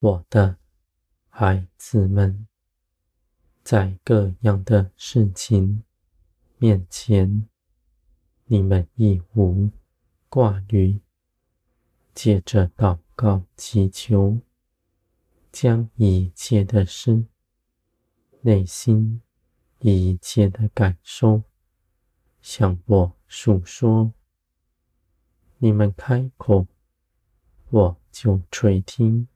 我的孩子们，在各样的事情面前，你们一无挂虑，借着祷告祈求，将一切的事、内心一切的感受向我诉说。你们开口，我就垂听，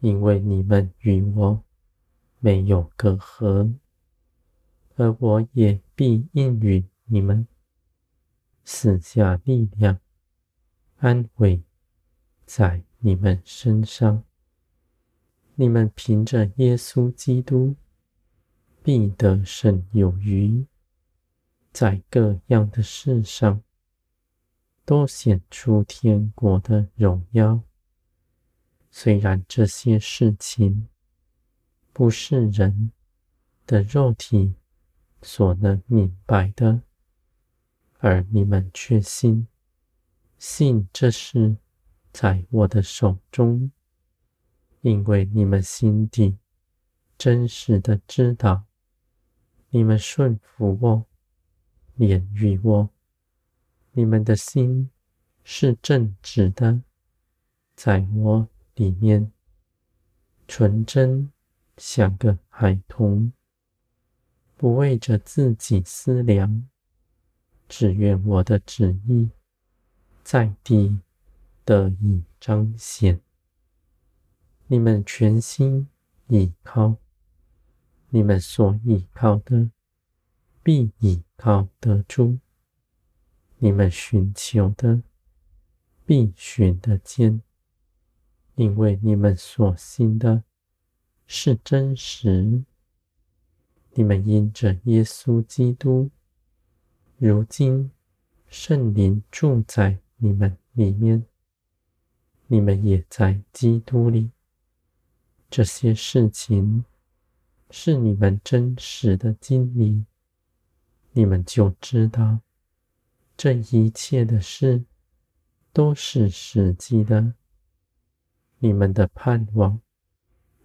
因为你们与我没有隔阂，而我也必应允你们。赐下力量、安慰在你们身上。你们凭着耶稣基督，必得胜有余，在各样的事上，都显出天国的荣耀。虽然这些事情不是人的肉体所能明白的。而你们却信，信这事在我的手中，因为你们心底真实的知道，你们顺服我，连于我，你们的心是正直的，在我里面纯真，像个孩童，不为着自己思量。只愿我的旨意在地得以彰显。你们全心倚靠，你们所倚靠的必倚靠得住；你们寻求的必寻得见，因为你们所信的是真实。你们因着耶稣基督。如今，圣灵住在你们里面，你们也在基督里。这些事情是你们真实的经历，你们就知道这一切的事都是实际的。你们的盼望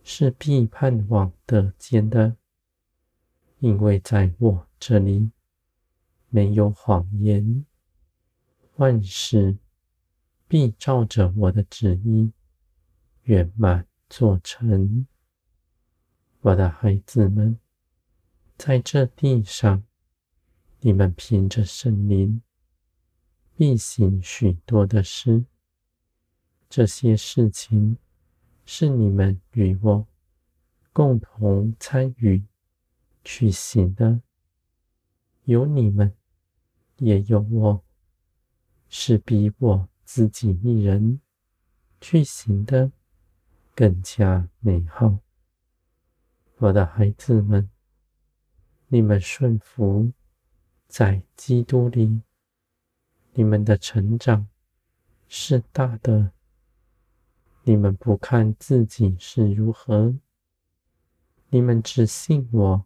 是必盼望得见的，因为在我这里。没有谎言，万事必照着我的旨意圆满做成。我的孩子们，在这地上，你们凭着圣灵必行许多的事。这些事情是你们与我共同参与去行的，有你们。也有我，是比我自己一人去行的更加美好。我的孩子们，你们顺服在基督里，你们的成长是大的。你们不看自己是如何，你们只信我，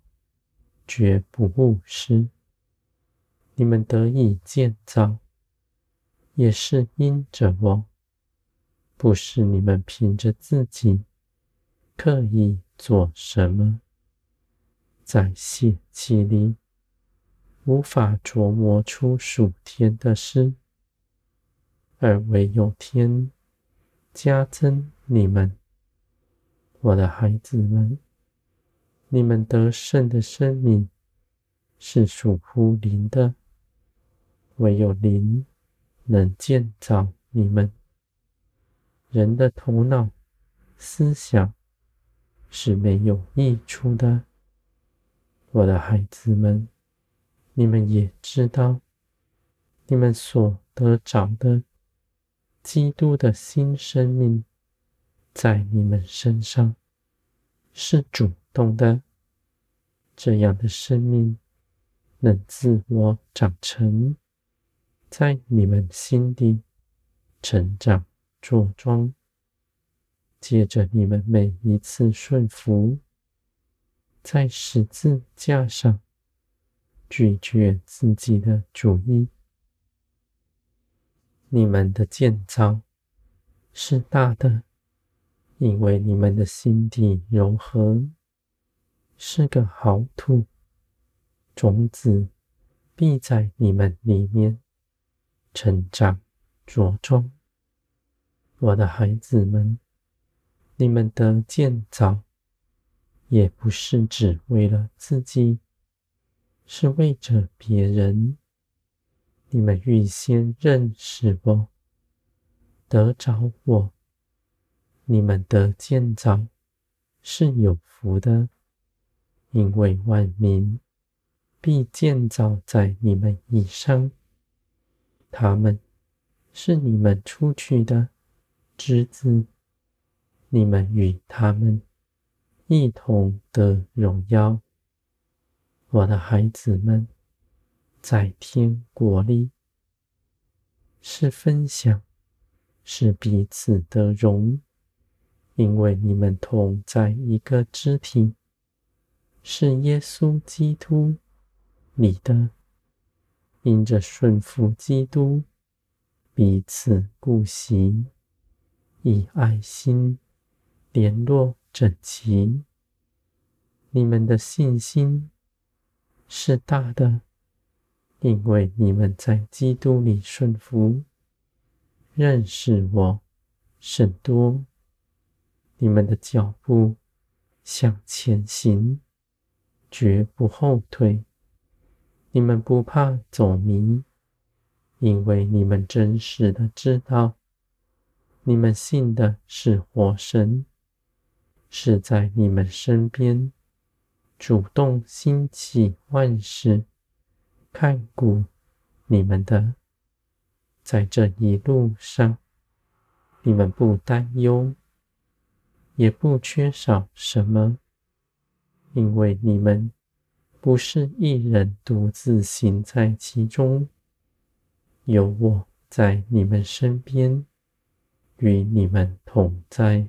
绝不误事。你们得以建造，也是因着我，不是你们凭着自己刻意做什么，在血气里无法琢磨出属天的事，而唯有天加增你们，我的孩子们，你们得胜的生命是属乎灵的。唯有灵能建造你们。人的头脑思想是没有益处的。我的孩子们，你们也知道，你们所得着的基督的新生命，在你们身上是主动的。这样的生命能自我长成。在你们心底成长茁壮，借着你们每一次顺服，在十字架上拒绝自己的主意，你们的建造是大的，因为你们的心地柔和，是个好土，种子必在你们里面成长茁壮。我的孩子们，你们的建造也不是只为了自己，是为着别人。你们预先认识我，得着我，你们的建造是有福的，因为万民必建造在你们以上。他们是你们出去的枝子，你们与他们一同的荣耀。我的孩子们。在天国里，是分享，是彼此的荣，因为你们同在一个肢体，是耶稣基督你的，因着顺服基督，彼此顾惜，以爱心联络整齐。你们的信心是大的。因为你们在基督里顺服，认识我甚多，你们的脚步向前行，绝不后退。你们不怕走迷，因为你们真实的知道，你们信的是活神，是在你们身边主动兴起万事。看顾你们的，在这一路上，你们不担忧，也不缺少什么，因为你们不是一人独自行在其中，有我在你们身边，与你们同在。